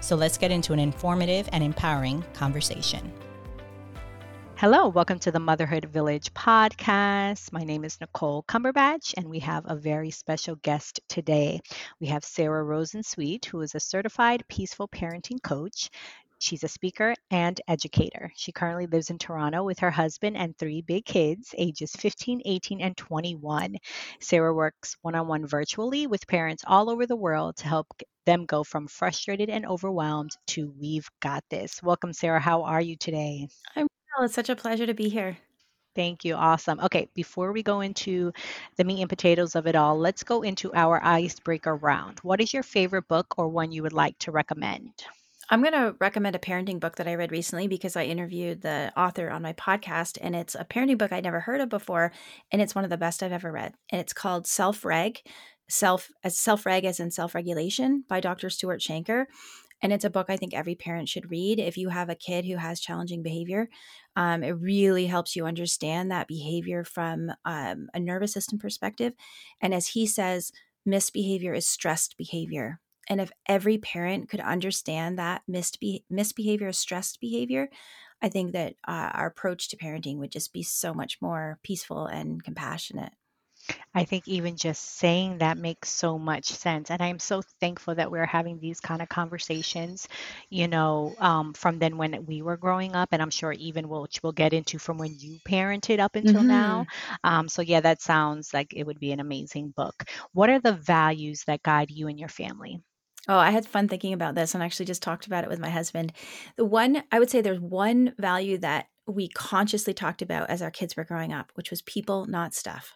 So let's get into an informative and empowering conversation. Hello, welcome to the Motherhood Village podcast. My name is Nicole Cumberbatch, and we have a very special guest today. We have Sarah Rosensweet, who is a certified peaceful parenting coach. She's a speaker and educator. She currently lives in Toronto with her husband and three big kids, ages 15, 18, and 21. Sarah works one on one virtually with parents all over the world to help them go from frustrated and overwhelmed to we've got this. Welcome, Sarah. How are you today? I'm well. It's such a pleasure to be here. Thank you. Awesome. Okay, before we go into the meat and potatoes of it all, let's go into our icebreaker round. What is your favorite book or one you would like to recommend? I'm going to recommend a parenting book that I read recently because I interviewed the author on my podcast, and it's a parenting book I'd never heard of before, and it's one of the best I've ever read. And it's called Self Reg, self as self reg as in self regulation by Dr. Stuart Shanker. And it's a book I think every parent should read. If you have a kid who has challenging behavior, um, it really helps you understand that behavior from um, a nervous system perspective. And as he says, misbehavior is stressed behavior and if every parent could understand that misbe- misbehavior is stressed behavior, I think that uh, our approach to parenting would just be so much more peaceful and compassionate. I think even just saying that makes so much sense. And I'm so thankful that we're having these kind of conversations, you know, um, from then when we were growing up. And I'm sure even we'll, we'll get into from when you parented up until mm-hmm. now. Um, so, yeah, that sounds like it would be an amazing book. What are the values that guide you and your family? Oh, I had fun thinking about this and actually just talked about it with my husband. The one, I would say there's one value that we consciously talked about as our kids were growing up, which was people, not stuff.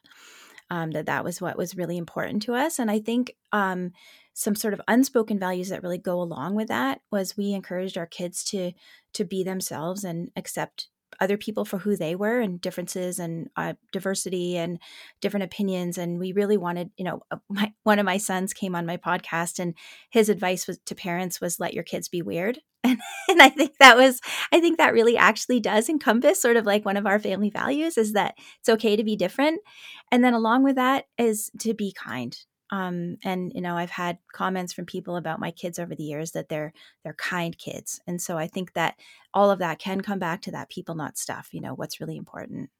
Um, that that was what was really important to us. And I think um, some sort of unspoken values that really go along with that was we encouraged our kids to to be themselves and accept other people for who they were and differences and uh, diversity and different opinions and we really wanted you know my, one of my sons came on my podcast and his advice was to parents was let your kids be weird. And, and i think that was i think that really actually does encompass sort of like one of our family values is that it's okay to be different. And then along with that is to be kind um, and you know i've had comments from people about my kids over the years that they're they're kind kids. And so i think that all of that can come back to that people not stuff you know what's really important.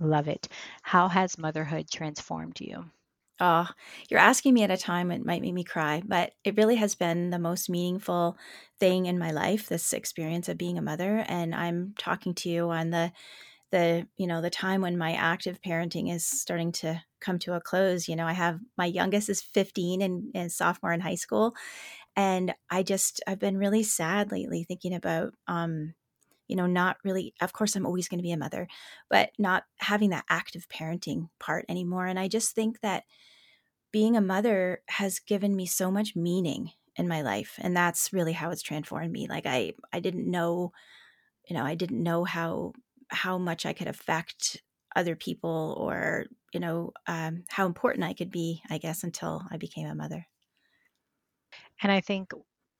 Love it. How has motherhood transformed you? Oh you're asking me at a time it might make me cry but it really has been the most meaningful thing in my life this experience of being a mother. And i'm talking to you on the the you know the time when my active parenting is starting to come to a close you know i have my youngest is 15 and, and sophomore in high school and i just i've been really sad lately thinking about um you know not really of course i'm always going to be a mother but not having that active parenting part anymore and i just think that being a mother has given me so much meaning in my life and that's really how it's transformed me like i i didn't know you know i didn't know how how much I could affect other people or, you know, um, how important I could be, I guess, until I became a mother. And I think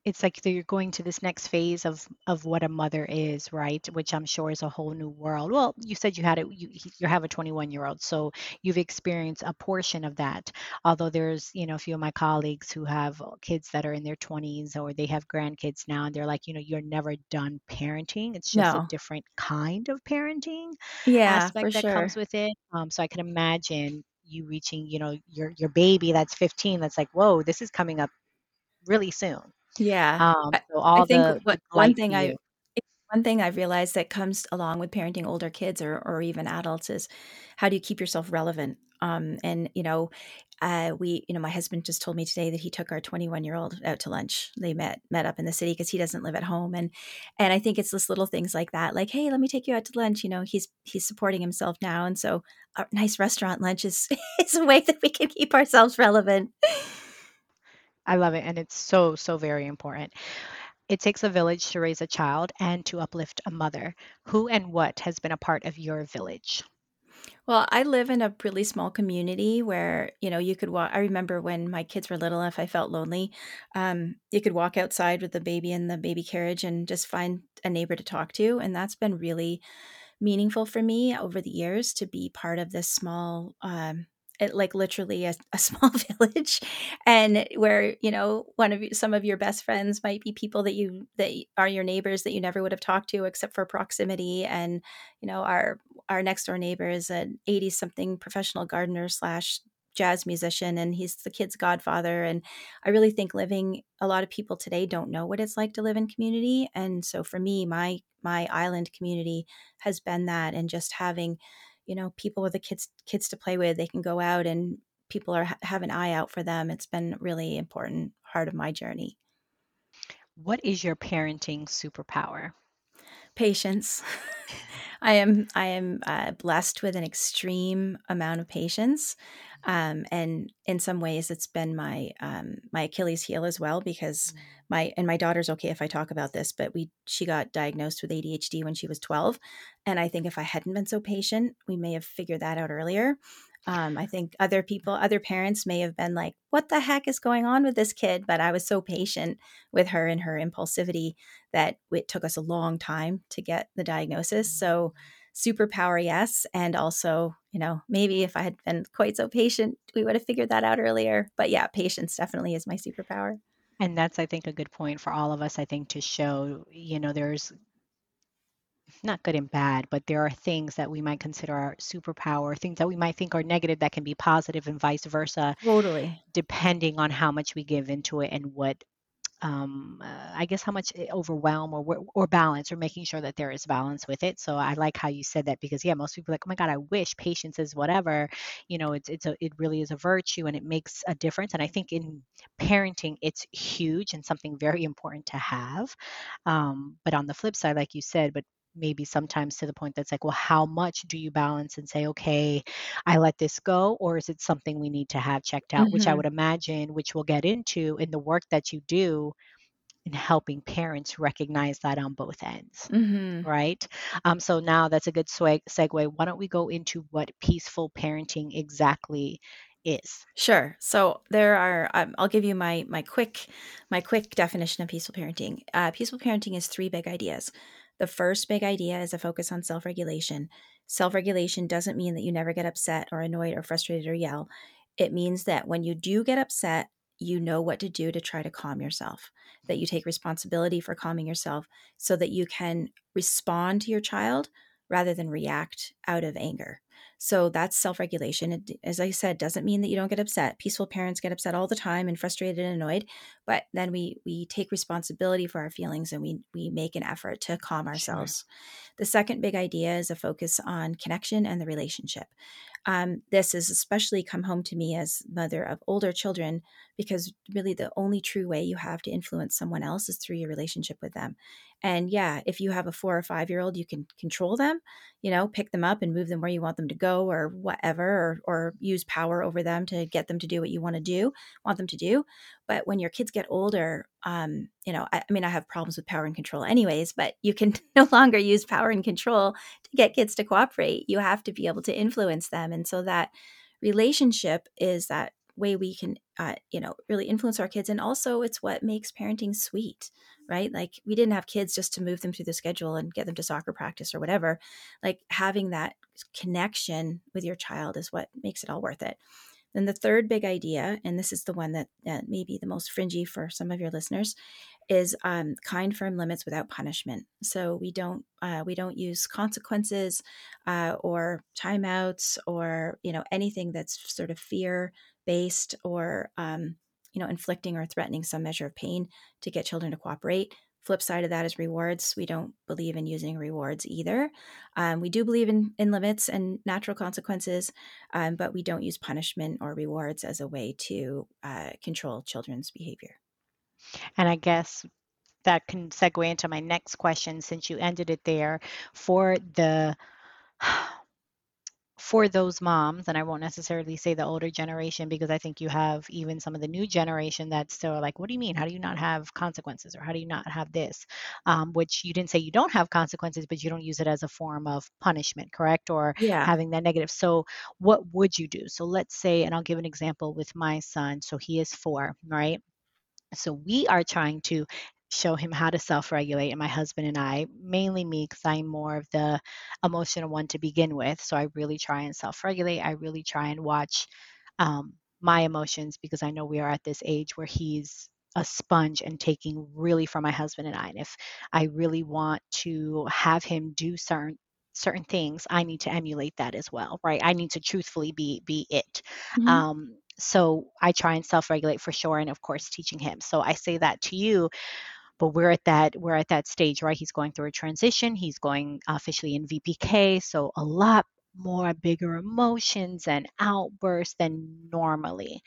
it's like you're going to this next phase of of what a mother is right? Which i'm sure is a whole new world. Well you said you had it you you have a 21 year old so you've experienced a portion of that. Although there's you know a few of my colleagues who have kids that are in their 20s or they have grandkids now and they're like you know you're never done parenting. It's just no. a different kind of parenting yeah aspect that sure. comes with it. Um, so i can imagine you reaching you know your your baby that's 15 that's like whoa this is coming up really soon yeah. Um, so all I think the, what, the one thing I one thing I've realized that comes along with parenting older kids or or even adults is how do you keep yourself relevant? Um, and you know, uh, we you know my husband just told me today that he took our 21 year old out to lunch. They met met up in the city because he doesn't live at home, and and I think it's just little things like that, like hey, let me take you out to lunch. You know, he's he's supporting himself now, and so a nice restaurant lunch is is a way that we can keep ourselves relevant. I love it. And it's so, so very important. it takes a village to raise a child and to uplift a mother. Who and what has been a part of your village? Well, I live in a really small community where, you know, you could walk. I remember when my kids were little, if I felt lonely, um, you could walk outside with the baby in the baby carriage and just find a neighbor to talk to. And that's been really meaningful for me over the years to be part of this small um, it, like literally a, a, small village and where you know one of you, some of your best friends might be people that you that are your neighbors that you never would have talked to except for proximity and you know our our next door neighbor is an 80 something professional gardener slash jazz musician and he's the kid's godfather and i really think living a lot of people today don't know what it's like to live in community and so for me my my island community has been that and just having you know people with the kids kids to play with they can go out and people are have an eye out for them. It's been really important part of my journey. What is your parenting superpower? Patience. I am i am uh, blessed with an extreme amount of patience um, and in some ways it's been my um, my achilles heel as well because mm. my and my daughter's okay if i talk about this but we she got diagnosed with adhd when she was 12 and i think if i hadn't been so patient we may have figured that out earlier. Um, i think other people other parents may have been like what the heck is going on with this kid? But i was so patient with her and her impulsivity that it took us a long time to get the diagnosis. So superpower, yes. And also, you know, maybe if I had been quite so patient, we would have figured that out earlier. But yeah, patience definitely is my superpower. And that's, I think, a good point for all of us, I think, to show, you know, there's not good and bad, but there are things that we might consider our superpower, things that we might think are negative that can be positive and vice versa. Totally. Depending on how much we give into it and what um, uh, I guess how much eh, overwhelm or or balance or making sure that there is balance with it. So I like how you said that because yeah, most people like, oh my God, I wish patience is whatever. You know, it's it's a it really is a virtue and it makes a difference. And I think in parenting, it's huge and something very important to have. Um, but on the flip side, like you said, but maybe sometimes to the point that's like, well, how much do you balance and say, okay, I let this go? Or is it something we need to have checked out, mm-hmm. which I mm-hmm. would imagine, which we'll get into in the work that you do in helping parents recognize that on both ends, mm-hmm. right? Um, so now that's a good segue. Why don't we go into what peaceful parenting exactly is? Sure. So there are. Um, I'll give you my my quick my quick definition of peaceful parenting. Uh, peaceful parenting is three big ideas. The first big idea is a focus on self regulation. Self regulation doesn't mean that you never get upset or annoyed or frustrated or yell. It means that when you do get upset, you know what to do to try to calm yourself, that you take responsibility for calming yourself so that you can respond to your child rather than react out of anger. So that's self regulation. As I said, doesn't mean that you don't get upset. Peaceful parents get upset all the time and frustrated and annoyed, but then we we take responsibility for our feelings and we we make an effort to calm ourselves. Sure. The second big idea is a focus on connection and the relationship. Um, this has especially come home to me as mother of older children because really the only true way you have to influence someone else is through your relationship with them. And yeah, if you have a four or five year old, you can control them, you know, pick them up and move them where you want them to go or whatever, or, or use power over them to get them to do what you want to do, want them to do. But when your kids get older, um, you know, I, I mean, I have problems with power and control anyways, but you can no longer use power and control to get kids to cooperate. You have to be able to influence them. And so that relationship is that way we can uh, you know really influence our kids and also it's what makes parenting sweet right? Like we didn't have kids just to move them through the schedule and get them to soccer practice or whatever. Like having that connection with your child is what makes it all worth it. Then the third big idea, and this is the one that, that may be the most fringy for some of your listeners, is um, kind, firm limits without punishment. So we don't uh, we don't use consequences uh, or timeouts or you know anything that's sort of fear based or um, you know inflicting or threatening some measure of pain to get children to cooperate. Flip side of that is rewards. We don't believe in using rewards either. Um, we do believe in, in limits and natural consequences, um, but we don't use punishment or rewards as a way to uh, control children's behavior. And I guess that can segue into my next question since you ended it there for the for those moms, and I won't necessarily say the older generation because I think you have even some of the new generation that's still like, what do you mean? How do you not have consequences? Or how do you not have this? Um, which you didn't say you don't have consequences, but you don't use it as a form of punishment, correct? Or yeah. having that negative. So, what would you do? So, let's say, and I'll give an example with my son. So, he is four, right? So we are trying to show him how to self-regulate and my husband and i mainly me because i'm more of the emotional one to begin with so i really try and self-regulate i really try and watch um, my emotions because i know we are at this age where he's a sponge and taking really from my husband and i and if i really want to have him do certain certain things i need to emulate that as well right? I need to truthfully be be it. Mm-hmm. um, so i try and self-regulate for sure and of course teaching him. So i say that to you but we're at that we're at that stage right he's going through a transition he's going officially in vpk so a lot more bigger emotions and outbursts than normally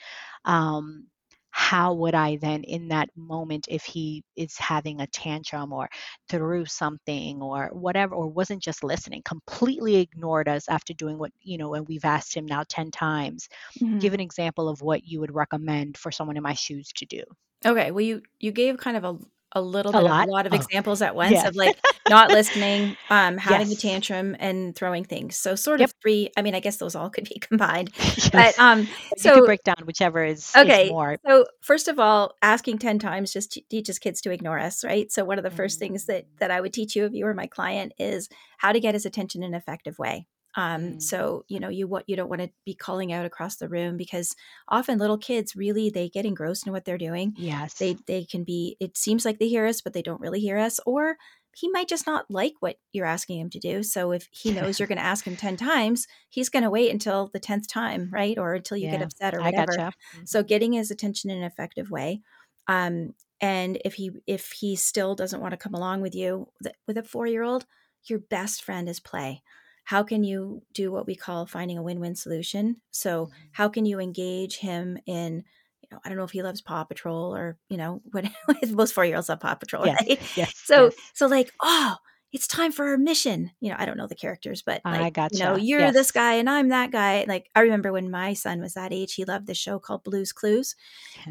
um, how would I then, in that moment, if he is having a tantrum or threw something or whatever, or wasn't just listening, completely ignored us after doing what, you know, and we've asked him now 10 times, mm-hmm. give an example of what you would recommend for someone in my shoes to do. Okay. Well, you, you gave kind of a a little bit a lot, of, a lot of oh. examples at once yes. of like not listening, um, having yes. a tantrum, and throwing things. So sort yep. of three. I mean, I guess those all could be combined. yes. But um, so you break down whichever is okay. Is more. So first of all, asking ten times just teaches kids to ignore us, right? So one of the first mm-hmm. things that that I would teach you if you were my client is how to get his attention in an effective way. Um, mm. So you know you what you don't want to be calling out across the room because often little kids really they get engrossed in what they're doing. Yes, they they can be. It seems like they hear us, but they don't really hear us, or he might just not like what you're asking him to do. So if he knows you're going to ask him 10 times, he's going to wait until the 10th time, right? Or until you yeah, get upset or whatever. Gotcha. So mm-hmm. getting his attention in an effective way. Um, and if he if he still doesn't want to come along with you with a 4-year-old, your best friend is play how can you do what we call finding a win-win solution so mm-hmm. how can you engage him in you know i don't know if he loves paw patrol or you know what most four year olds love paw patrol yes, right yes, so yes. so like oh it's time for our mission you know i don't know the characters but like, I gotcha. you know you're yes. this guy and i'm that guy like i remember when my son was that age he loved this show called blues clues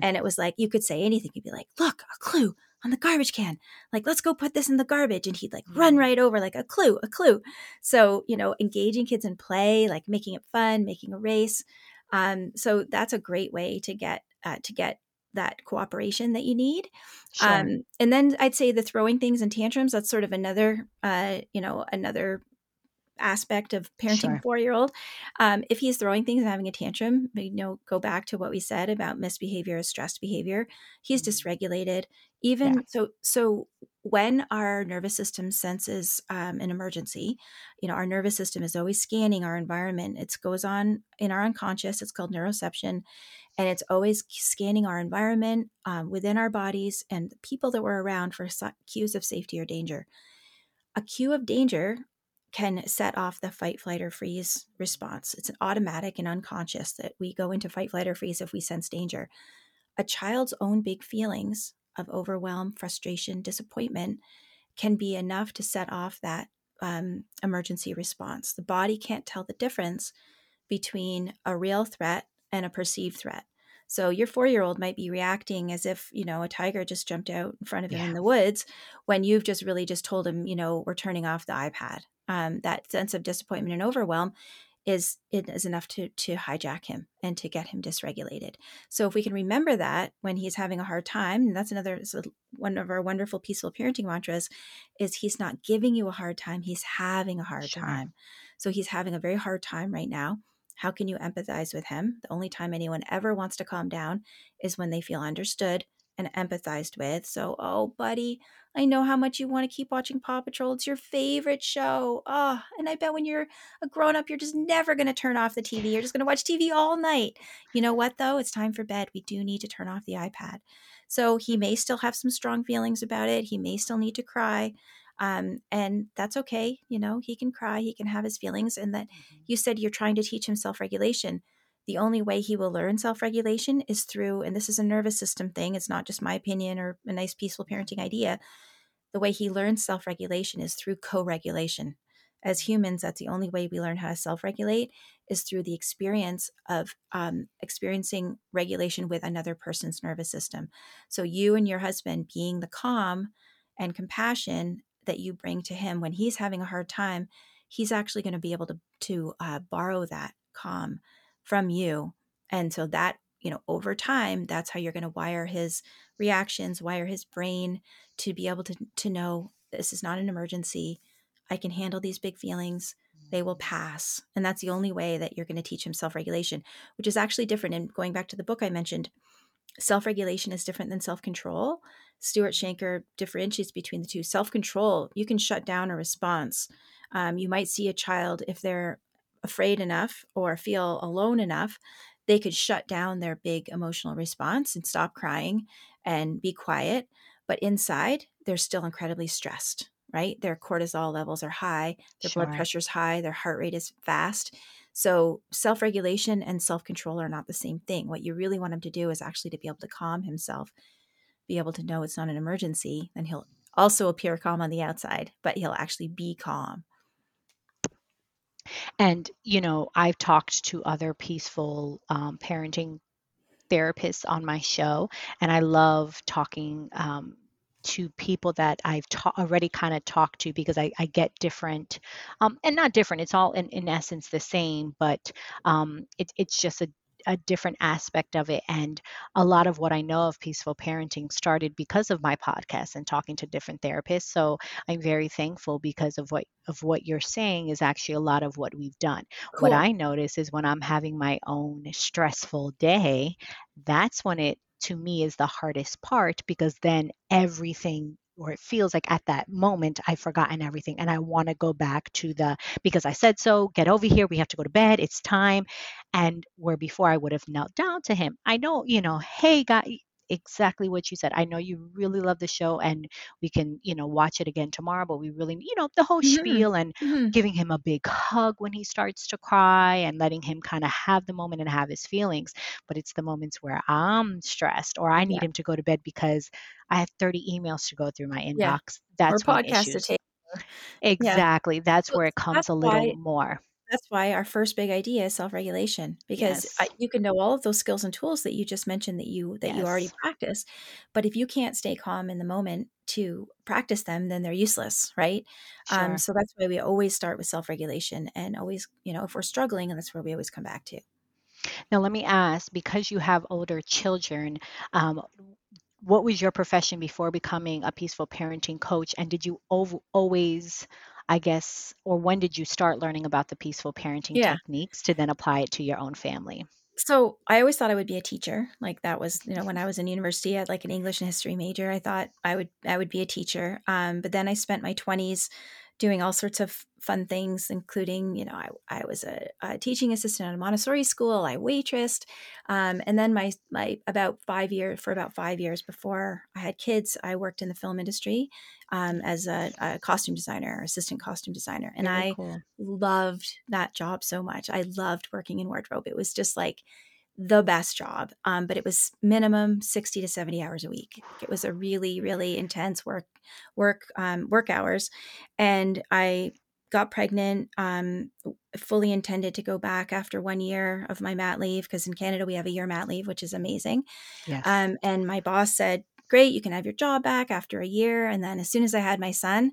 and it was like you could say anything you'd be like look a clue on the garbage can. Like, let's go put this in the garbage. And he'd like run mm. right over, like a clue, a clue. So, you know, engaging kids in play, like making it fun, making a race. Um, so that's a great way to get uh, to get that cooperation that you need. Sure. Um, and then I'd say the throwing things and tantrums. That's sort of another, uh, you know, another aspect of parenting sure. four year old. Um, if he's throwing things and having a tantrum, you know, go back to what we said about misbehavior as stress behavior. He's mm-hmm. dysregulated. Even yeah. so, so when our nervous system senses um, an emergency, you know, our nervous system is always scanning our environment. It goes on in our unconscious. It's called neuroception, and it's always scanning our environment um, within our bodies and the people that we're around for cues of safety or danger. A cue of danger can set off the fight, flight, or freeze response. It's an automatic and unconscious that we go into fight, flight, or freeze if we sense danger. A child's own big feelings of overwhelm, frustration, disappointment can be enough to set off that um, emergency response. The body can't tell the difference between a real threat and a perceived threat. So your four year old might be reacting as if, you know, a tiger just jumped out in front of him yeah. in the woods when you've just really just told him, you know, we're turning off the iPad um, that sense of disappointment and overwhelm is it is enough to to hijack him and to get him dysregulated. So if we can remember that when he's having a hard time, and that's another one of our wonderful peaceful parenting mantras, is he's not giving you a hard time, he's having a hard sure. time. So he's having a very hard time right now. How can you empathize with him? The only time anyone ever wants to calm down is when they feel understood and empathized with. So, oh, buddy, I know how much you want to keep watching Paw Patrol. It's your favorite show. Oh, and I bet when you're a grown up, you're just never going to turn off the TV. You're just going to watch TV all night. You know what, though? It's time for bed. We do need to turn off the iPad. So he may still have some strong feelings about it. He may still need to cry. Um, and that's okay. You know, he can cry, he can have his feelings. And that mm-hmm. you said you're trying to teach him self regulation. The only way he will learn self regulation is through, and this is a nervous system thing, it's not just my opinion or a nice, peaceful parenting idea the way he learns self regulation is through co regulation. as humans, that's the only way we learn how to self regulate is through the experience of um, experiencing regulation with another person's nervous system. So, you and your husband being the calm and compassion that you bring to him when he's having a hard time, he's actually going to be able to, to uh, borrow that calm from you. And so, that, you know, over time, that's how you're going to wire his reactions, wire his brain to be able to, to know this is not an emergency. I can handle these big feelings they will pass. And that's the only way that you're going to teach him self regulation, which is actually different. And going back to the book I mentioned, self regulation is different than self control. Stuart Shanker differentiates between the two. Self control, you can shut down a response. Um, you might see a child, if they're afraid enough or feel alone enough, they could shut down their big emotional response and stop crying and be quiet. But inside, they're still incredibly stressed right? Their cortisol levels are high, their sure. blood pressure is high, their heart rate is fast. So, self regulation and self control are not the same thing. What you really want him to do is actually to be able to calm himself, be able to know it's not an emergency. Then he'll also appear calm on the outside, but he'll actually be calm. And, you know, I've talked to other peaceful um, parenting therapists on my show, and I love talking um, to people that I've ta- already kind of talked to because I, I get different, um, and not different. It's all in, in essence the same, but um, it, it's just a a different aspect of it. And a lot of what I know of peaceful parenting started because of my podcast and talking to different therapists. So I'm very thankful because of what of what you're saying is actually a lot of what we've done. Cool. What I notice is when I'm having my own stressful day, that's when it to me is the hardest part because then everything or it feels like at that moment I've forgotten everything and I want to go back to the because I said so, get over here, we have to go to bed, it's time. And where before I would have knelt down to him, I know, you know, hey, guy, exactly what you said. I know you really love the show and we can, you know, watch it again tomorrow, but we really, you know, the whole mm-hmm. spiel and mm-hmm. giving him a big hug when he starts to cry and letting him kind of have the moment and have his feelings. But it's the moments where I'm stressed or I need yeah. him to go to bed because I have 30 emails to go through my inbox. Yeah. That's or podcast to take. Exactly. Yeah. That's where it comes a little why, more that's why our first big idea is self-regulation because yes. I, you can know all of those skills and tools that you just mentioned that you that yes. you already practice but if you can't stay calm in the moment to practice them then they're useless right um, sure. um, so that's why we always start with self-regulation and always you know if we're struggling and that's where we always come back to now let me ask because you have older children um, what was your profession before becoming a peaceful parenting coach and did you ov- always I guess, or when did you start learning about the peaceful parenting yeah. techniques to then apply it to your own family? So I always thought I would be a teacher. Like that was, you know, when I was in university, I had like an English and history major. I thought I would I would be a teacher. Um, but then I spent my twenties doing all sorts of fun things, including, you know, I, I was a, a teaching assistant at a Montessori school. I waitressed, um, and then my my about five years for about five years before I had kids, I worked in the film industry um, as a, a, costume designer, assistant costume designer, and Very I cool. loved that job so much. I loved working in wardrobe. It was just like the best job um, but it was minimum 60 to 70 hours a week it was a really really intense work work um, work hours and i got pregnant um, fully intended to go back after one year of my mat leave because in canada we have a year mat leave which is amazing yes. um, and my boss said great you can have your job back after a year and then as soon as i had my son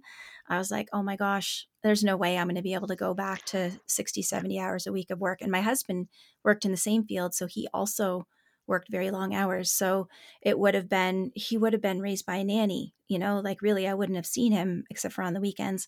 I was like, oh my gosh, there's no way I'm going to be able to go back to 60, 70 hours a week of work. And my husband worked in the same field. So he also worked very long hours. So it would have been, he would have been raised by a nanny, you know, like really, I wouldn't have seen him except for on the weekends.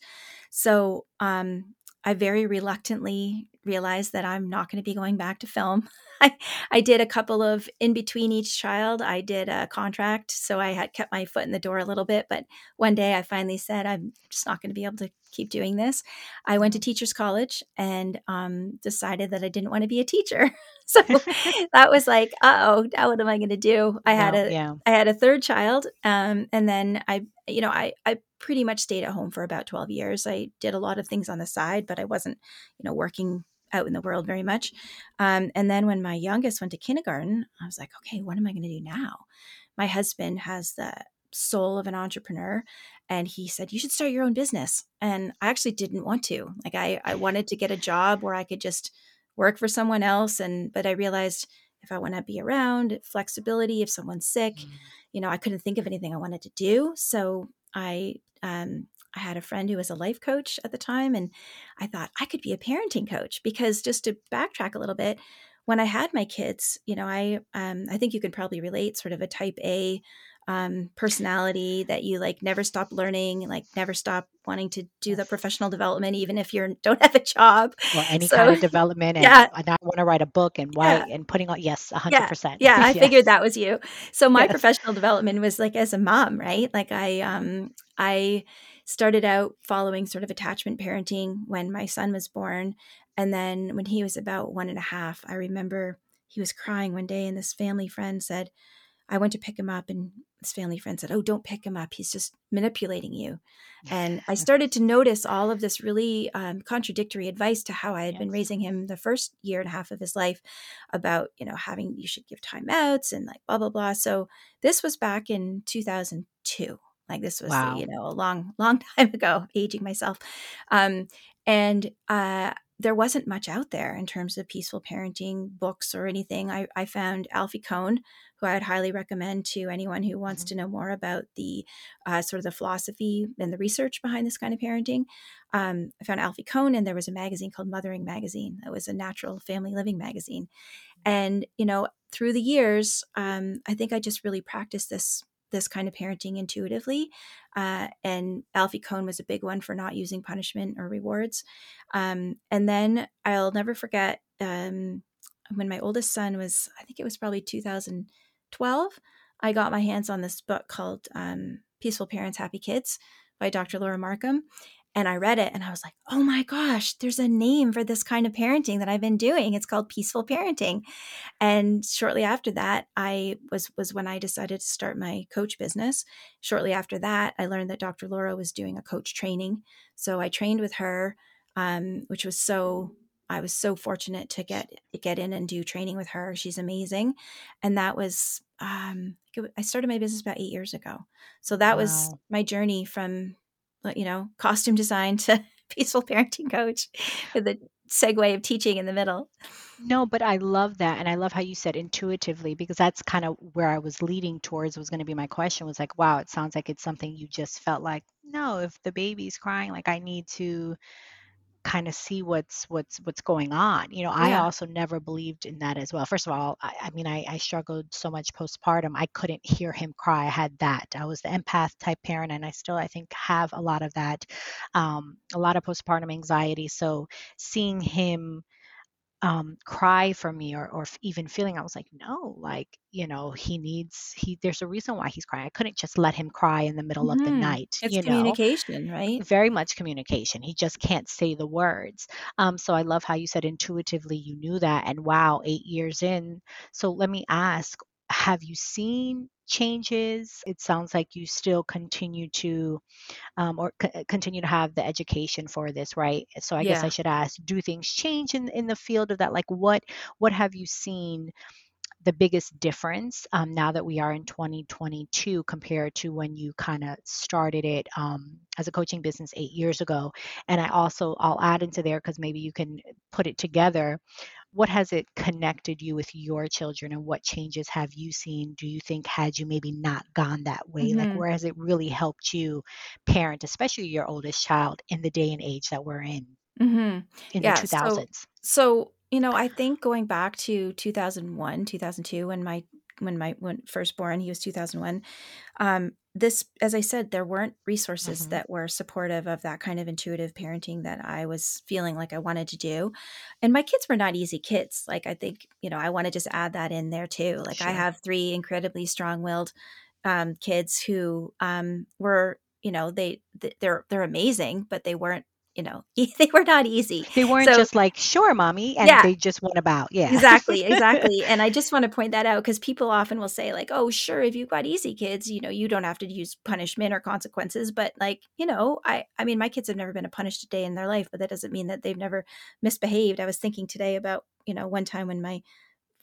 So um, I very reluctantly realized that I'm not going to be going back to film. I, I did a couple of in between each child. I did a contract, so I had kept my foot in the door a little bit. But one day I finally said, I'm just not going to be able to keep doing this. I went to teachers college and um, decided that I didn't want to be a teacher. so that was like, uh oh, now what am I going to do? I had a, yeah. I had a third child, um, and then I, you know, I, I pretty much stayed at home for about 12 years. I did a lot of things on the side, but I wasn't, you know, working out in the world very much. Um, and then when my youngest went to kindergarten, I was like, okay, what am I going to do now? My husband has the soul of an entrepreneur and he said you should start your own business and i actually didn't want to like i i wanted to get a job where i could just work for someone else and but i realized if i want to be around flexibility if someone's sick mm-hmm. you know i couldn't think of anything i wanted to do so i um I had a friend who was a life coach at the time, and I thought I could be a parenting coach because just to backtrack a little bit, when I had my kids, you know, I um, I think you can probably relate, sort of a type A um, personality that you like never stop learning, like never stop wanting to do the professional development, even if you don't have a job or any so, kind of development. And, yeah. and I want to write a book and why yeah. and putting on, yes, hundred yeah. percent. Yeah. I yes. figured that was you. So my yes. professional development was like as a mom, right? Like I, um, I started out following sort of attachment parenting when my son was born. And then when he was about one and a half, I remember he was crying one day and this family friend said, I went to pick him up, and his family friend said, Oh, don't pick him up. He's just manipulating you. And I started to notice all of this really um, contradictory advice to how I had yes. been raising him the first year and a half of his life about, you know, having you should give timeouts and like blah, blah, blah. So this was back in 2002. Like this was, wow. you know, a long, long time ago, aging myself. Um, and uh, there wasn't much out there in terms of peaceful parenting books or anything. I, I found Alfie Kohn, who I'd highly recommend to anyone who wants mm-hmm. to know more about the uh, sort of the philosophy and the research behind this kind of parenting. Um, I found Alfie Kohn, and there was a magazine called Mothering Magazine. That was a natural family living magazine. And, you know, through the years, um, I think I just really practiced this this kind of parenting intuitively. Uh, and Alfie Kohn was a big one for not using punishment or rewards. Um, and then I'll never forget um, when my oldest son was, I think it was probably 2012, I got my hands on this book called um, Peaceful Parents, Happy Kids by Dr. Laura Markham. And I read it and I was like, oh my gosh, there's a name for this kind of parenting that I've been doing. It's called peaceful parenting. And shortly after that, I was was when I decided to start my coach business. Shortly after that, I learned that Dr. Laura was doing a coach training. So I trained with her, um, which was so I was so fortunate to get get in and do training with her. She's amazing, and that was um, I started my business about eight years ago. So that wow. was my journey from you know, costume design to peaceful parenting coach with the segue of teaching in the middle. No, but I love that. And I love how you said intuitively because that's kind of where I was leading towards was going to be my question was like, wow, it sounds like it's something you just felt like, no, if the baby's crying, like I need to kind of see what's what's what's going on you know i also never believed in that as well. First of all i, I mean I, I struggled so much postpartum i couldn't hear him cry i had that. I was the empath type parent and i still i think have a lot of that um, a lot of postpartum anxiety. So seeing him um, cry for me or, or even feeling i was like no like you know he needs he there's a reason why he's crying i couldn't just let him cry in the middle mm-hmm. of the mm-hmm. night it's you communication know? right very much communication he just can't say the words um, so i love how you said intuitively you knew that and wow eight years in so let me ask have you seen changes? It sounds like you still continue to, um, or c- continue to have the education for this, right? So I guess I should ask: Do things change in in the field of that? Like, what what have you seen? the biggest difference um, now that we are in 2022 compared to when you kind of started it um, as a coaching business eight years ago and i also i'll add into there because maybe you can put it together what has it connected you with your children and what changes have you seen do you think had you maybe not gone that way mm-hmm. like where has it really helped you parent especially your oldest child in the day and age that we're in mm-hmm. in yeah, the 2000s so, so you know i think going back to 2001 2002 when my when my when firstborn he was 2001 um this as i said there weren't resources mm-hmm. that were supportive of that kind of intuitive parenting that i was feeling like i wanted to do and my kids were not easy kids like i think you know i want to just add that in there too like sure. i have three incredibly strong-willed um, kids who um, were you know they they're they're amazing but they weren't you know they were not easy. They weren't so, just like sure mommy and yeah, they just went about yeah. Exactly exactly. And i just want to point that out because people often will say like oh sure if you've got easy kids you know you don't have to use punishment or consequences but like you know i i mean my kids have never been punished a day in their life but that doesn't mean that they've never misbehaved. I was thinking today about you know one time when my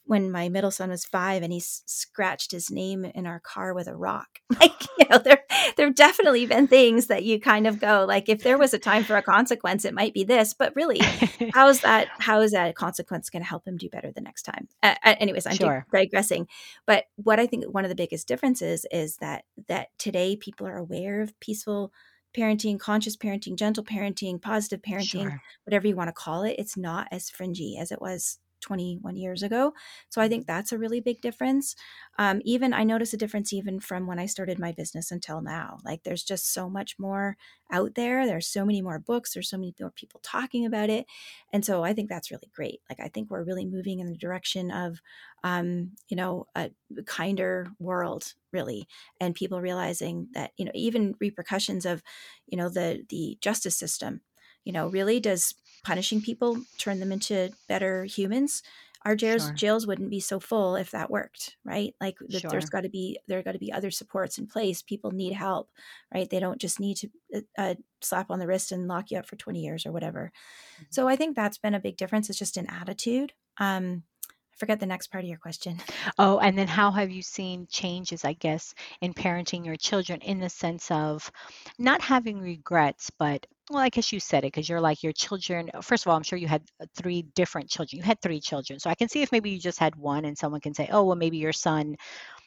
when my middle son was five and he s- scratched his name in our car with a rock. Like, you know, there there have definitely been things that you kind of go like, if there was a time for a consequence, it might be this. But really, how's that? How is that consequence going to help him do better the next time? Uh, anyways, I'm sure. digressing. But what I think one of the biggest differences is that that today people are aware of peaceful parenting, conscious parenting, gentle parenting, positive parenting, sure. whatever you want to call it. It's not as fringy as it was 21 years ago. So I think that's a really big difference. Um, even I notice a difference even from when I started my business until now. Like there's just so much more out there. There's so many more books. There's so many more people talking about it. And so I think that's really great. Like I think we're really moving in the direction of, um, you know, a kinder world really. And people realizing that, you know, even repercussions of, you know, the, the justice system, you know, really does punishing people turn them into better humans our jails sure. jails wouldn't be so full if that worked right like sure. there's got to be there got to be other supports in place people need help right they don't just need to uh, uh, slap on the wrist and lock you up for 20 years or whatever mm-hmm. so i think that's been a big difference it's just an attitude um I forget the next part of your question. Oh, and then how have you seen changes, I guess, in parenting your children in the sense of not having regrets, but well, I guess you said it because you're like your children. First of all, I'm sure you had uh, three different children. You had three children. So I can see if maybe you just had one and someone can say, oh, well, maybe your son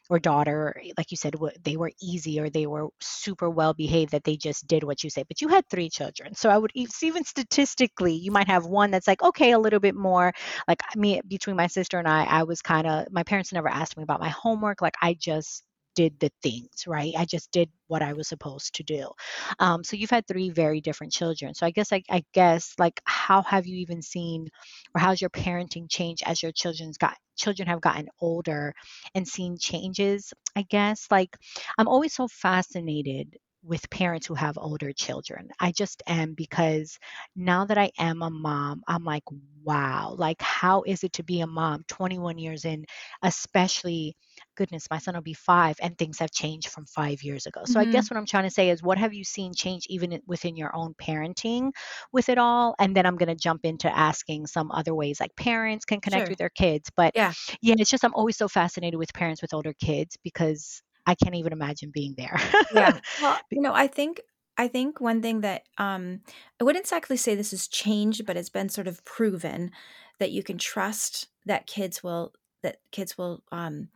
or daughter, like you said, they were easy or they were super well behaved that they just did what you say. But you had three children. So I would even statistically, you might have one that's like, okay, a little bit more. Like me, between my sister and I, I was kind of, my parents never asked me about my homework. Like I just did the things, right? I just did what I was supposed to do. Um, so you've had three very different children. So I guess I, I guess like how have you even seen or how's your parenting changed as your children's got children have gotten older and seen changes? I guess like I'm always so fascinated with parents who have older children. I just am because now that I am a mom, I'm like, wow, like how is it to be a mom 21 years in, especially goodness, my son will be five and things have changed from five years ago. So mm-hmm. I guess what I'm trying to say is what have you seen change even within your own parenting with it all? And then I'm going to jump into asking some other ways like parents can connect sure. with their kids. But yeah. yeah, it's just I'm always so fascinated with parents with older kids because I can't even imagine being there. yeah. Well, you know, I think I think one thing that um, I wouldn't exactly say this has changed, but it's been sort of proven that you can trust that kids will that kids will um,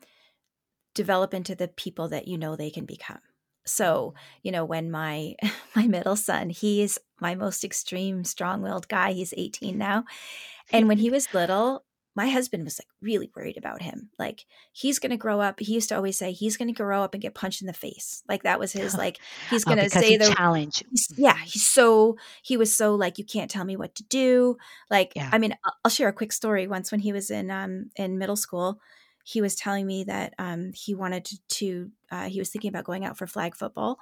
develop into the people that you know they can become. So, you know, when my my middle son, he's my most extreme strong-willed guy. He's 18 now. And when he was little, my husband was like really worried about him. Like he's going to grow up. He used to always say he's going to grow up and get punched in the face. Like that was his like he's going to oh, say the challenge. yeah, he's so he was so like you can't tell me what to do. Like yeah. I mean, I'll share a quick story. Once when he was in um in middle school, he was telling me that um he wanted to, to uh, he was thinking about going out for flag football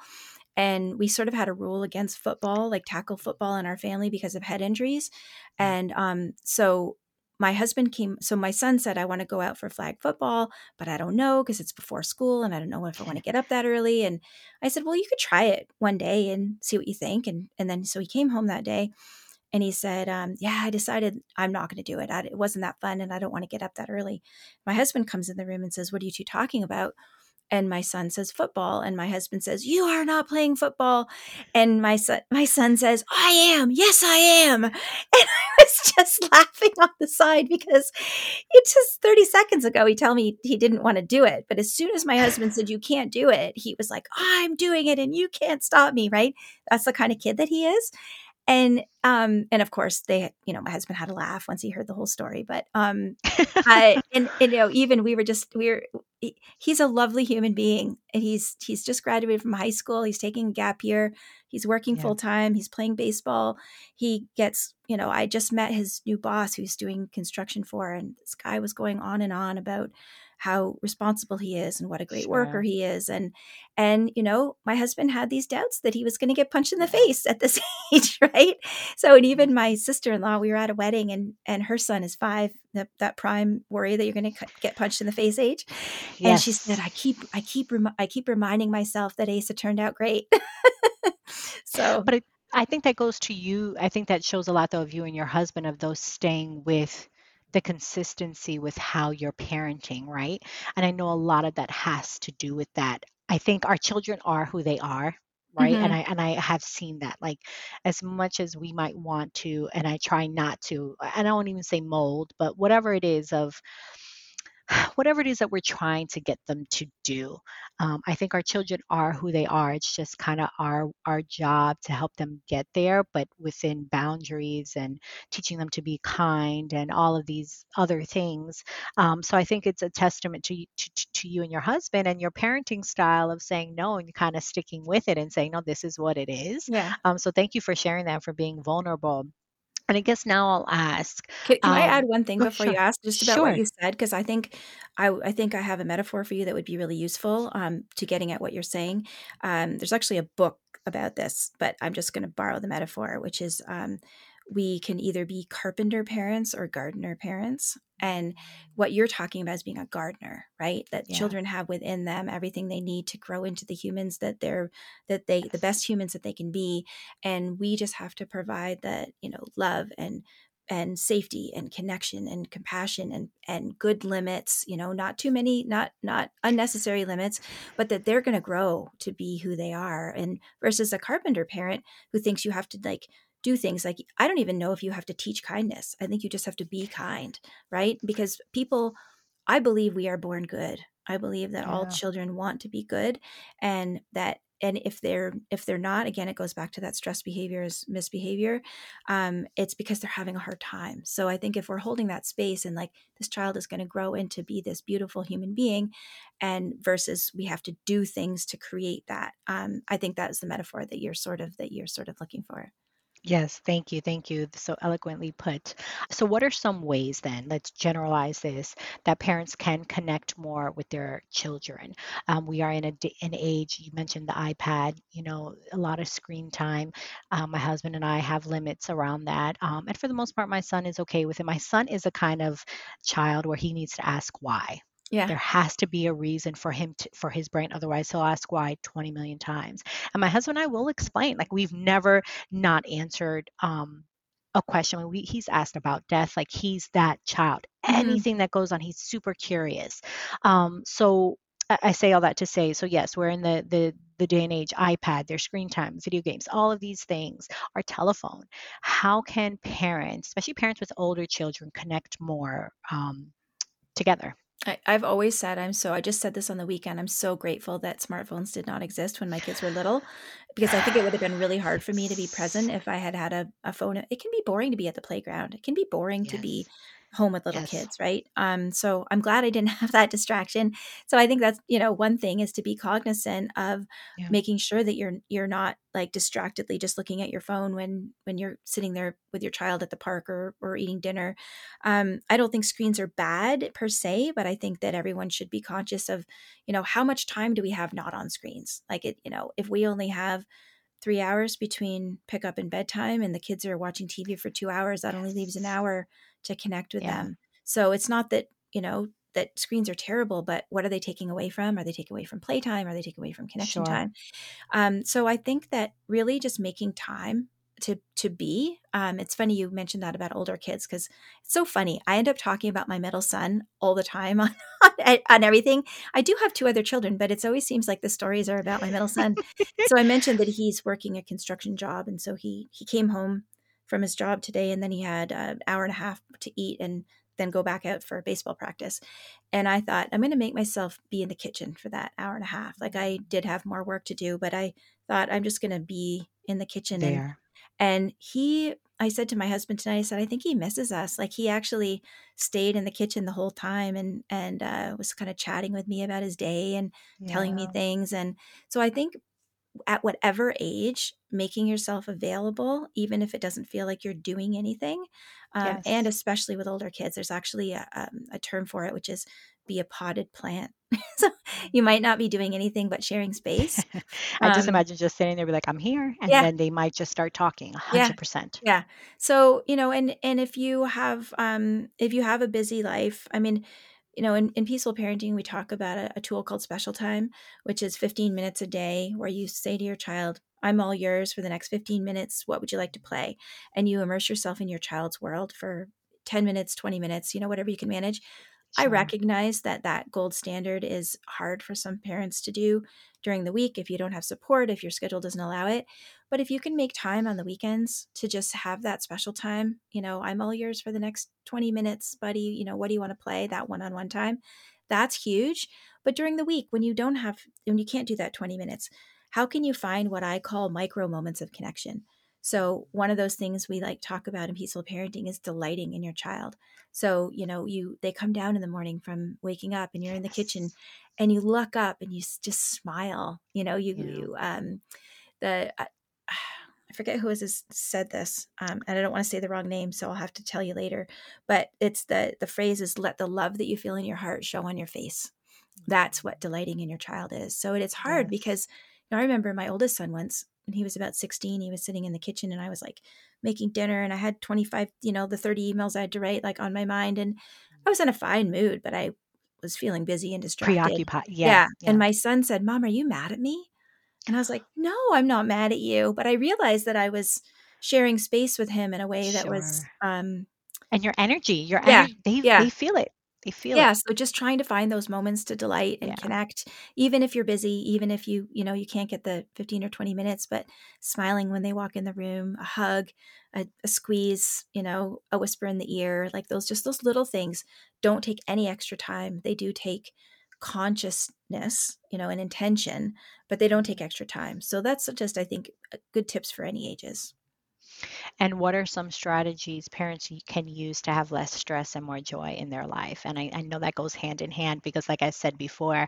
and we sort of had a rule against football like tackle football in our family because of head injuries mm. and um so my husband came so my son said i want to go out for flag football but i don't know because it's before school and i don't know if i want to get up that early. And i said well you could try it one day and see what you think. And and then so he came home that day and he said um, yeah i decided i'm not going to do it. I, it wasn't that fun and i don't want to get up that early. My husband comes in the room and says what are you two talking about and my son says football and my husband says you are not playing football. And my son my son says i am. Yes i am. And i was just laughing on the side because it just 30 seconds ago he told me he didn't want to do it but as soon as my husband said you can't do it he was like i'm doing it and you can't stop me right? That's the kind of kid that he is and um and of course they you know my husband had a laugh once he heard the whole story but um I, and, and you know even we were just we were he's a lovely human being. And he's he's just graduated from high school. He's taking a gap year. He's working yeah. full time he's playing baseball. He gets you know i just met his new boss who's doing construction for and this guy was going on and on about how responsible he is and what a great sure. worker he is and and you know my husband had these doubts that he was going to get punched in the face at this age right so and even mm-hmm. my sister-in-law we were at a wedding and and her son is five the, that prime worry that you're going to get punched in the face age yes. and she said i keep i keep i keep reminding myself that asa turned out great so but it, i think that goes to you i think that shows a lot though of you and your husband of those staying with the consistency with how you're parenting, right? And I know a lot of that has to do with that. I think our children are who they are, right mm-hmm. and i and i have seen that like as much as we might want to and i try not to and i don't even say mold but whatever it is of whatever it is that we're trying to get them to do. Um, I think our children are who they are. It's just kind of our our job to help them get there, but within boundaries and teaching them to be kind and all of these other things. Um, so I think it's a testament to, to to you and your husband and your parenting style of saying no and kind of sticking with it and saying no, this is what it is. Yeah. Um, so thank you for sharing that, for being vulnerable. And I guess now I'll ask. Can, can um, I add one thing oh, before sure. you ask, just about sure. what you said? Because I think I, I think I have a metaphor for you that would be really useful um, to getting at what you're saying. Um, there's actually a book about this, but I'm just going to borrow the metaphor, which is um, we can either be carpenter parents or gardener parents. And what you're talking about is being a gardener, right? That yeah. children have within them everything they need to grow into the humans that they're that they the best humans that they can be. And we just have to provide that, you know, love and and safety and connection and compassion and and good limits you know not too many not not unnecessary limits but that they're going to grow to be who they are and versus a carpenter parent who thinks you have to like do things like I don't even know if you have to teach kindness. I think you just have to be kind, right? Because people I believe we are born good. I believe that yeah. all children want to be good and that and if they're if they're not again it goes back to that stress behavior is misbehavior um, it's because they're having a hard time so i think if we're holding that space and like this child is going to grow into be this beautiful human being and versus we have to do things to create that um, i think that's the metaphor that you're sort of that you're sort of looking for Yes, thank you. Thank you. So eloquently put. So, what are some ways then, let's generalize this, that parents can connect more with their children? Um, we are in a, an age, you mentioned the iPad, you know, a lot of screen time. Um, my husband and I have limits around that. Um, and for the most part, my son is okay with it. My son is a kind of child where he needs to ask why. Yeah. There has to be a reason for him to, for his brain. Otherwise, he'll ask why 20 million times. And my husband and I will explain. Like we've never not answered um, a question when we, he's asked about death. Like he's that child. Mm-hmm. Anything that goes on, he's super curious. Um, so I, I say all that to say. So yes, we're in the the the day and age. iPad, their screen time, video games, all of these things. Our telephone. How can parents, especially parents with older children, connect more um, together? I, have always said I'm so. I just said this on the weekend. I'm so grateful that smartphones did not exist when my kids were little, because I think it would have been really hard for me to be present if I had had a, a phone. It can be boring to be at the playground. It can be boring yes. to be home with little yes. kids, right? Um, so I'm glad I didn't have that distraction. So I think that's you know one thing is to be cognizant of yeah. making sure that you're you're not like distractedly just looking at your phone when when you're sitting there with your child at the park or or eating dinner. Um, I don't think screens are bad per se, but I think that everyone should be conscious of you know how much time do we have not on screens? Like it, you know, if we only have three hours between pickup and bedtime and the kids are watching TV for two hours, that only leaves an hour to connect with yeah. them. So it's not that, you know, that screens are terrible, but what are they taking away from? Are they taking away from playtime? Are they taking away from connection sure. time? Um, so I think that really just making time to to be. Um, it's funny you mentioned that about older kids because it's so funny. I end up talking about my middle son all the time on, on, on everything. I do have two other children, but it always seems like the stories are about my middle son. so I mentioned that he's working a construction job, and so he he came home from his job today and then he had an hour and a half to eat and then go back out for baseball practice. And I thought, I'm going to make myself be in the kitchen for that hour and a half. Like I did have more work to do, but I thought I'm just going to be in the kitchen. There. And, he, I said to my husband tonight, I said, I think he misses us. Like he actually stayed in the kitchen the whole time and, and uh, was kind of chatting with me about his day and yeah. telling me things. And so I think at whatever age, making yourself available, even if it doesn't feel like you're doing anything. Um, yes. And especially with older kids, there's actually a, um, a term for it, which is be a potted plant. so you might not be doing anything but sharing space. I um, just imagine just sitting there, be like, "I'm here," and yeah. then they might just start talking. hundred percent. Yeah. So you know, and and if you have um if you have a busy life, I mean, you know, in, in peaceful parenting, we talk about a, a tool called special time, which is 15 minutes a day where you say to your child, I'm all yours for the next 15 minutes. What would you like to play? And you immerse yourself in your child's world for 10 minutes, 20 minutes, you know, whatever you can manage. Sure. I recognize that that gold standard is hard for some parents to do during the week if you don't have support, if your schedule doesn't allow it. But if you can make time on the weekends to just have that special time, you know, I'm all yours for the next 20 minutes, buddy. You know, what do you want to play? That one on one time. That's huge. But during the week, when you don't have, when you can't do that 20 minutes, how can you find what I call micro moments of connection? So one of those things we like talk about in peaceful parenting is delighting in your child. So, you know, you they come down in the morning from waking up and you're in the kitchen and you look up and you just smile. You know, you yeah. you um the uh, I forget who has said this, um, and I don't want to say the wrong name, so I'll have to tell you later. But it's the the phrase is "Let the love that you feel in your heart show on your face." That's what delighting in your child is. So it is hard because you know, I remember my oldest son once when he was about 16, he was sitting in the kitchen and I was like making dinner and I had 25, you know, the 30 emails I had to write like on my mind. And I was in a fine mood, but I was feeling busy and distracted. Preoccupied. Yeah, yeah. yeah. And my son said, Mom, are you mad at me? And I was like, No, I'm not mad at you. But I realized that I was sharing space with him in a way that sure. was um and your energy, your yeah, energy, they, yeah. they feel it they feel yeah it. so just trying to find those moments to delight and yeah. connect even if you're busy even if you you know you can't get the 15 or 20 minutes but smiling when they walk in the room a hug a, a squeeze you know a whisper in the ear like those just those little things don't take any extra time they do take consciousness you know and intention but they don't take extra time so that's just i think good tips for any ages and what are some strategies parents can use to have less stress and more joy in their life? And I, I know that goes hand in hand because, like I said before,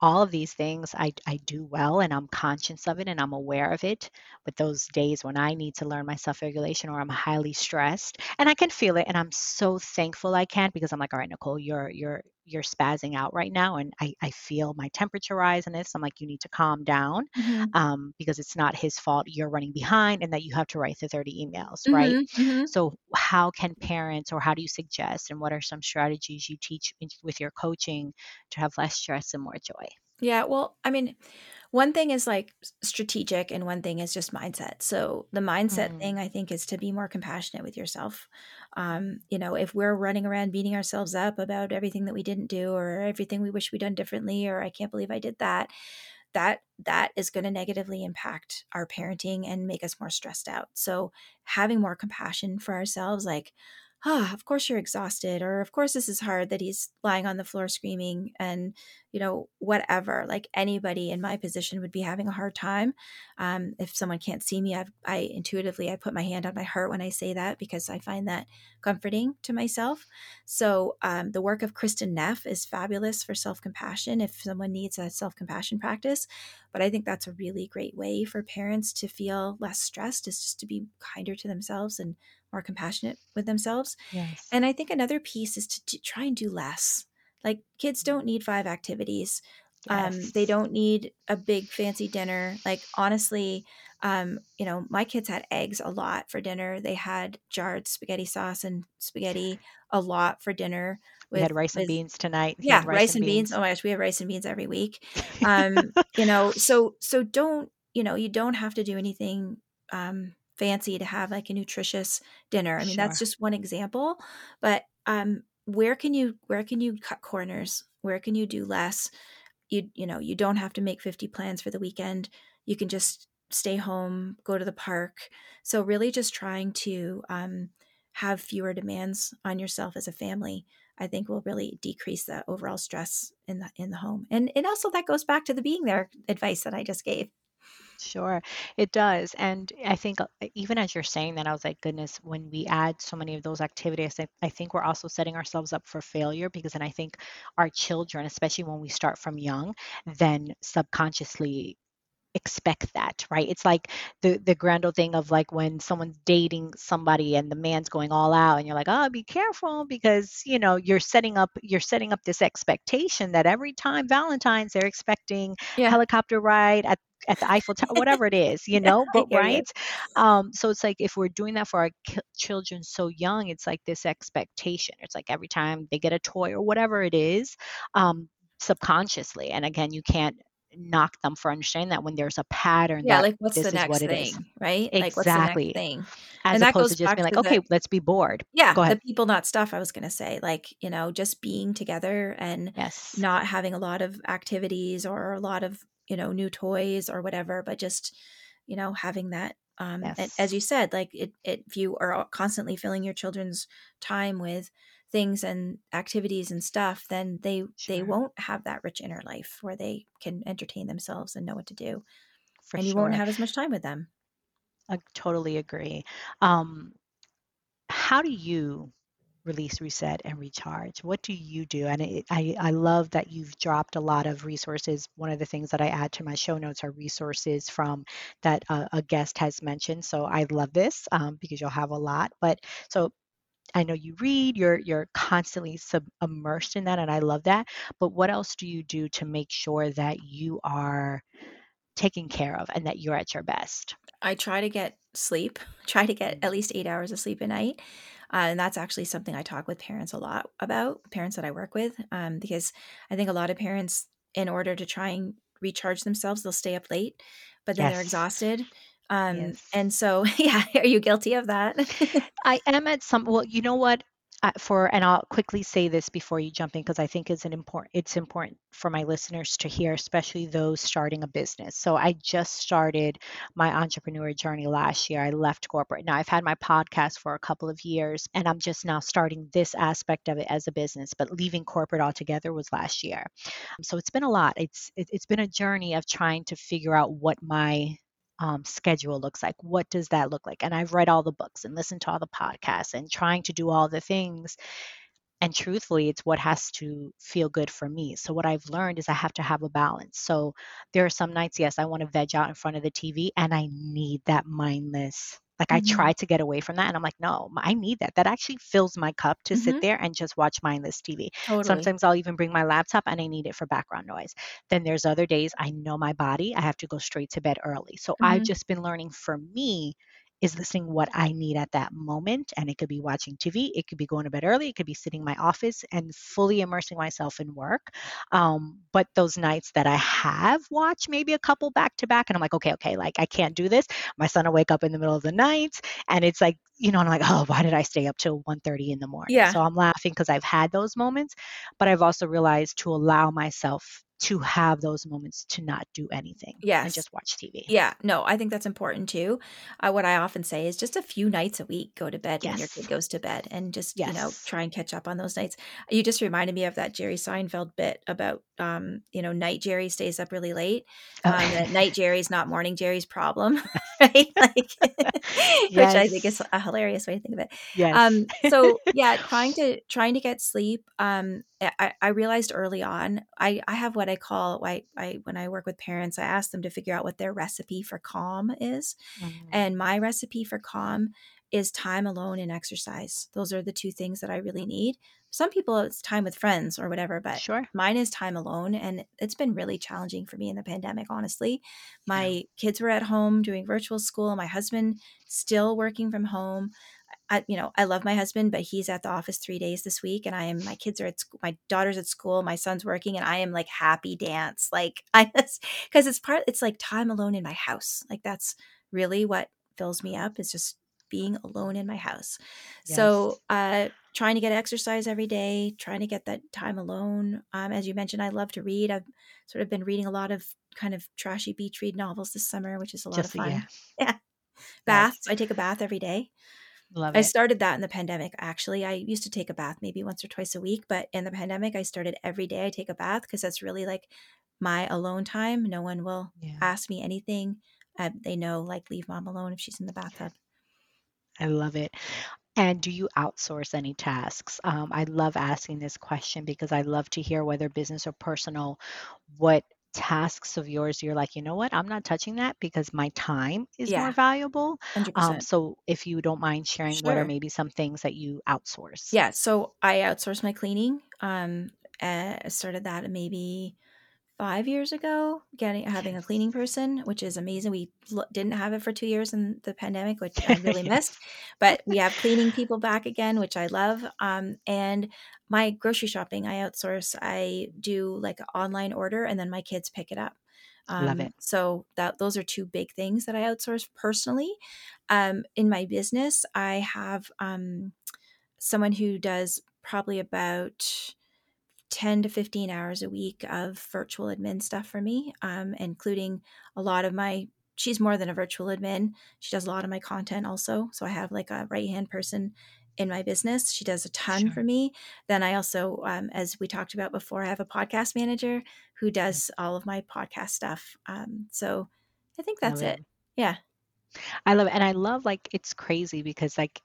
all of these things I, I do well and I'm conscious of it and I'm aware of it. But those days when I need to learn my self regulation or I'm highly stressed and I can feel it and I'm so thankful I can because I'm like, all right, Nicole, you're you're you're spazzing out right now and I, I feel my temperature rise and this i'm like you need to calm down mm-hmm. um, because it's not his fault you're running behind and that you have to write the 30 emails mm-hmm. right mm-hmm. so how can parents or how do you suggest and what are some strategies you teach with your coaching to have less stress and more joy yeah well i mean one thing is like strategic and one thing is just mindset. So the mindset mm. thing i think is to be more compassionate with yourself. Um, you know if we're running around beating ourselves up about everything that we didn't do or everything we wish we'd done differently or i can't believe i did that that that is going to negatively impact our parenting and make us more stressed out. So having more compassion for ourselves like ah, of course you're exhausted, or of course this is hard that he's lying on the floor screaming, and you know, whatever. Like anybody in my position would be having a hard time. Um, if someone can't see me, I've, I intuitively I put my hand on my heart when I say that because I find that comforting to myself. So um, the work of Kristin Neff is fabulous for self compassion if someone needs a self compassion practice. But I think that's a really great way for parents to feel less stressed is just to be kinder to themselves and more compassionate with themselves. Yes. And I think another piece is to, to try and do less. Like kids don't need five activities. Yes. Um, they don't need a big fancy dinner. Like honestly, um, you know, my kids had eggs a lot for dinner. They had jarred spaghetti sauce and spaghetti a lot for dinner. With, we had rice with, and beans tonight. yeah, rice, rice and beans. beans. Oh my gosh, we have rice and beans every week. Um, you know, so so don't you know you don't have to do anything um, fancy to have like a nutritious dinner. I mean, sure. that's just one example, but um where can you where can you cut corners? Where can you do less? You you know, you don't have to make 50 plans for the weekend. You can just stay home, go to the park. So really just trying to um have fewer demands on yourself as a family I think will really decrease the overall stress in the in the home. And and also that goes back to the being there advice that I just gave. Sure, it does. And I think uh, even as you're saying that, I was like, goodness, when we add so many of those activities, I, I think we're also setting ourselves up for failure because then I think our children, especially when we start from young, then subconsciously expect that right it's like the the grand old thing of like when someone's dating somebody and the man's going all out and you're like oh be careful because you know you're setting up you're setting up this expectation that every time valentine's they're expecting yeah. helicopter ride at at the Eiffel Tower, whatever it is, you know. But right, um, so it's like if we're doing that for our children so young, it's like this expectation. It's like every time they get a toy or whatever it is, um, subconsciously. And again, you can't knock them for understanding that when there's a pattern yeah that like what's the next is. thing right like what's the Exactly. next thing As and that opposed goes to just back being like, the okay, let's be bored. yeah Go the people not stuff i was going to say like you know just being together and Yes. not having a lot of activities or a lot of you know new toys or whatever but just you know having that um and as you said like it, it if you are constantly filling your children's time with things and activities and stuff then they they won't have that rich inner life where they can entertain themselves and know what to do For and you won't have as much time with them. I totally agree. Um, how do you release, reset, and recharge? What do you do? And it, I, I love that you've dropped a lot of resources. One of the things that I add to my show notes are resources from that uh, a guest has mentioned. So I love this um, because you'll have a lot. But so I know you read, you're you're constantly sub- immersed in that, and I love that. But what else do you do to make sure that you are taken care of and that you're at your best? I try to get sleep, try to get Mm. at least eight hours of sleep a night. Uh, and that's actually something I talk with parents a lot about, parents that I work with, um, because I think a lot of parents, in order to try and recharge themselves, they'll stay up late, but then they're exhausted. Um, Yes. and so, yeah, are you guilty of that? I am at some, well, you know what? For and I'll quickly say this before you jump in because I think it's an important it's important for my listeners to hear, especially those starting a business. So I just started my entrepreneur journey last year. I left corporate. Now I've had my podcast for a couple of years and I'm just now starting this aspect of it as a business, but leaving corporate altogether was last year. So it's been a lot. It's it, it's been a journey of trying to figure out what my um, schedule looks like. What does that look like? And I've read all the books and listened to all the podcasts and trying to do all the things. And truthfully, it's what has to feel good for me. So, what I've learned is I have to have a balance. So, there are some nights, yes, I want to veg out in front of the TV and I need that mindless. Like, I Mhm. try to get away from that. And I'm like, no, I need that. That actually fills my cup to Mhm. sit there and just watch mindless TV. totally. Sometimes I'll even bring my laptop and I need it for background noise. Then there's other days I know my body, I have to go straight to bed early. So I've Mhm. just been learning for me is listening what I need at that moment. And it could be watching TV, it could be going to bed early, it could be sitting in my office and fully immersing myself in work. Um, but those nights that I have watched maybe a couple back to back, and I'm like, okay, okay, like I can't do this. My son will wake up in the middle of the night and it's like, you know, I'm like, oh, why did I stay up till 1:30 in the morning? Yeah. So I'm laughing because I've had those moments but I've also realized to allow myself to have those moments to not do anything and just watch TV. Yeah, no, I think that's important too. Uh, what I often say is just a few nights a week go to bed when your kid goes to bed and just, you know, try and catch up on those nights. You just reminded me of that Jerry Seinfeld bit about, um, you know, night Jerry stays up really late. Oh. Um, that night Jerry's not morning Jerry's problem, right? Like, which I think is a hilarious way to think of it. yes. Um, so yeah, trying to trying to get sleep. Um, I, I realized early on, I I have what I call I, I when I work with parents, I ask them to figure out what their recipe for calm is, Mhm. and my recipe for calm is time alone and exercise. Those are the two things that I really need. Some people it's time with friends or whatever, but sure. mine is time alone and it's been really challenging for me in the pandemic honestly my kids were at home doing virtual school my husband still working from home I, you know, I love my husband, but he's at the office three days this week, and I am. My kids are at school. My daughter's at school. My son's working, and I am like happy dance. Like I just because it's part. It's like time alone in my house. Like that's really what fills me up is just being alone in my house. So, uh, trying to get exercise every day, trying to get that time alone. Um, as you mentioned, I love to read. I've sort of been reading a lot of kind of trashy beach read novels this summer, which is a lot Just of fun. yeah. Yeah. Baths. I take a bath every day. Love I it. started that in the pandemic. Actually, I used to take a bath maybe once or twice a week, but in the pandemic, I started every day. I take a bath because that's really like my alone time. No one will Yeah. ask me anything. Uh, they know, like, leave mom alone if she's in the bathtub. I love it. And do you outsource any tasks? Um, I love asking this question because I love to hear whether business or personal, what tasks of yours you're like, you know what, I'm not touching that because my time is more Yeah, valuable. hundred Um, so if you don't mind sharing, what are maybe some things that you outsource? Yeah. So I outsource my cleaning. Um, uh, I started that maybe five years ago, getting having a cleaning person, which is amazing. We l- didn't have it for two years in the pandemic, which I really missed, but we have cleaning people back again, which I love. Um, and my grocery shopping, I outsource. I do like an online order, and then my kids pick it up. Um, Love it. So that those are two big things that I outsource personally. Um, in my business, I have um, someone who does probably about 10 to 15 hours a week of virtual admin stuff for me, um, including a lot of my. She's more than a virtual admin. She does a lot of my content also. So I have like a right hand person in my business. She does a ton sure. for me. Then I also, um, as we talked about before, I have a podcast manager who does all of my podcast stuff. Um, so I think that's it. it. Yeah. I love it. And I love like it's crazy because like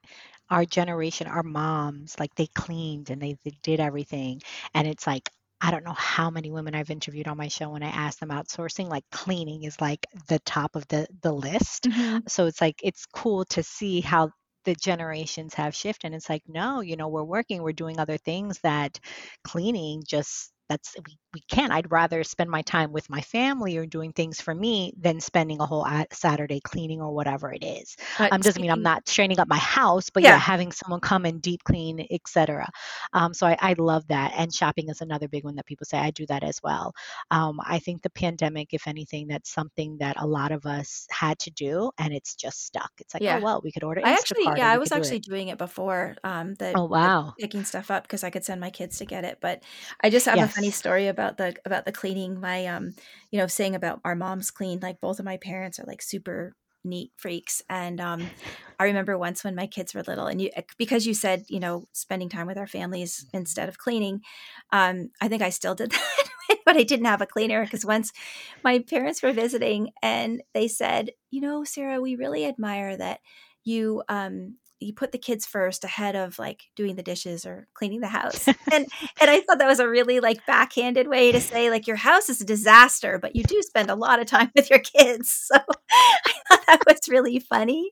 our generation, our moms, like they cleaned and they, they did everything. And it's like, I don't know how many women I've interviewed on my show when I ask them outsourcing, like cleaning is like the top of the the list. Mm-hmm. So it's like it's cool to see how the generations have shifted. And it's like, no, you know, we're working, we're doing other things that cleaning just that's we, we can't i'd rather spend my time with my family or doing things for me than spending a whole saturday cleaning or whatever it is. Um, doesn't mean i'm not straining up my house but yeah, yeah. having someone come and deep clean etc um, so I, I, love that and shopping is another big one that people say i do that as well. Um, i think the pandemic if anything that's something that a lot of us had to do and it's just stuck. It's like oh, yeah. oh well we could order Instacart i actually yeah i was actually do doing it before um the oh wow. the picking stuff up because i could send my kids to get it but i just have yes. a funny story about the about the cleaning. My um, you know, saying about our moms clean. Like both of my parents are like super neat freaks and um i remember once when my kids were little and you eh, because you said you know spending time with our families instead of cleaning um i think i still did that but i didn't have a cleaner because once my parents were visiting and they said you know sarah we really admire that you um you put the kids first ahead of like doing the dishes or cleaning the house. And and i thought that was a really like backhanded way to say like your house is a disaster but you do spend a lot of time with your kids. So i thought that was really funny.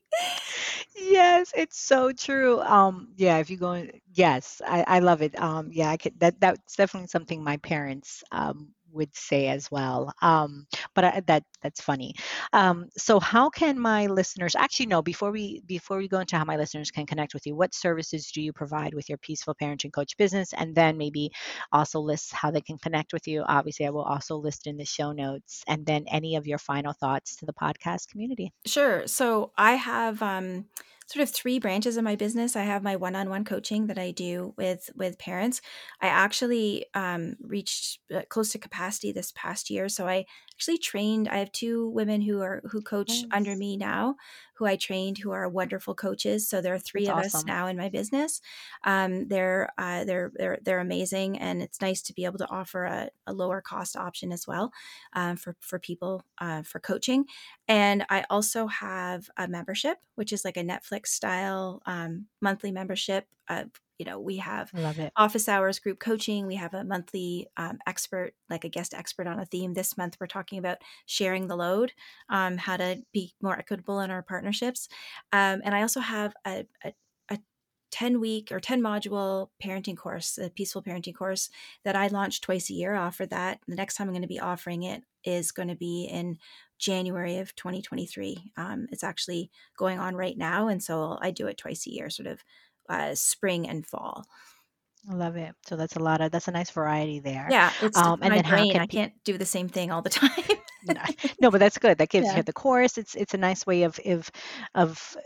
Yes it's so true. Um yeah if you go yes i i love it. Um yeah i could that that's definitely something my parents um would say as well. Um, but I, that that's funny. Um, so how can my listeners actually know before we before we go into how my listeners can connect with you? What services do you provide with your Peaceful Parenting Coach business? And then maybe also list how they can connect with you. Obviously, I will also list in the show notes. And then any of your final thoughts to the podcast community. Sure. So I have. Um, sort of three branches of my business. I have my one-on-one coaching that I do with with parents. I actually um, reached uh, close to capacity this past year, so I actually trained. I have two women who are who coach nice. under me now, who I trained, who are wonderful coaches. So there are three That's of awesome. us now in my business. Um, they're uh, they're they're they're amazing, and it's nice to be able to offer a, a lower cost option as well um, for for people uh, for coaching. And I also have a membership, which is like a Netflix style um, monthly membership. Uh, you know we have office hours group coaching we have a monthly um, expert like a guest expert on a theme this month we're talking about sharing the load um, how to be more equitable in our partnerships um, and i also have a, a 10 week or 10 module parenting course, a peaceful parenting course that I launch twice a year. I offer that. The next time I'm going to be offering it is going to be in January of 2023. Um, it's actually going on right now. And so I do it twice a year, sort of uh, spring and fall. I love it. So that's a lot of that's a nice variety there. Yeah, it's um, and my then brain. I can't do the same thing all the time. No, but that's good. That gives yeah. you the course. It's it's a nice way of of of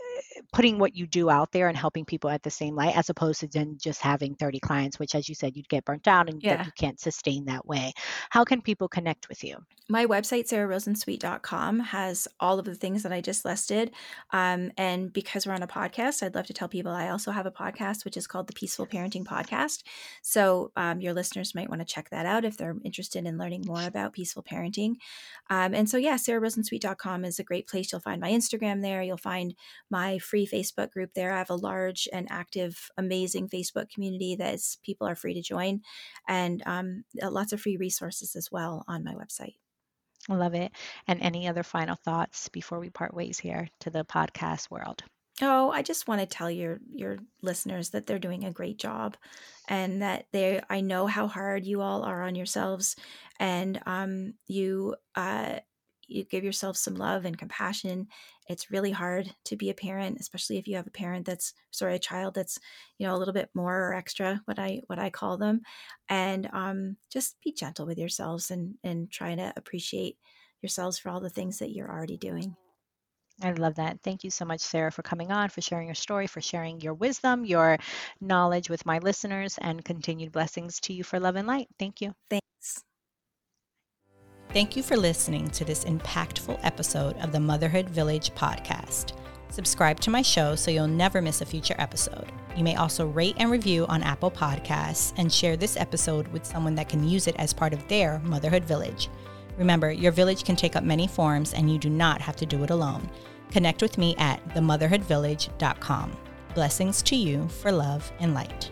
putting what you do out there and helping people at the same light as opposed to then just having 30 clients which as you said you'd get burnt out and yeah. you can't sustain that way how can people connect with you my website sarahrosensweet.com has all of the things that i just listed um, and because we're on a podcast i'd love to tell people i also have a podcast which is called the peaceful parenting podcast so um, your listeners might want to check that out if they're interested in learning more about peaceful parenting um, and so yeah sarahrosensweet.com is a great place you'll find my instagram there you'll find my free Facebook group there. I have a large and active, amazing Facebook community that is, people are free to join, and um, uh, lots of free resources as well on my website. Love it. And any other final thoughts before we part ways here to the podcast world? Oh, I just want to tell your your listeners that they're doing a great job, and that they I know how hard you all are on yourselves, and um, you uh, you give yourself some love and compassion it's really hard to be a parent especially if you have a parent that's sorry a child that's you know a little bit more or extra what i what i call them and um, just be gentle with yourselves and and try to appreciate yourselves for all the things that you're already doing. I love that. Thank you so much, Sarah, for coming on, for sharing your story, for sharing your wisdom, your knowledge with my listeners, and continued blessings to you for love and light. Thank you. Thanks. Thank you for listening to this impactful episode of the Motherhood Village podcast. Subscribe to my show so you'll never miss a future episode. You may also rate and review on Apple Podcasts and share this episode with someone that can use it as part of their motherhood village. Remember, your village can take up many forms and you do not have to do it alone. Connect with me at themotherhoodvillage.com. Blessings to you for love and light.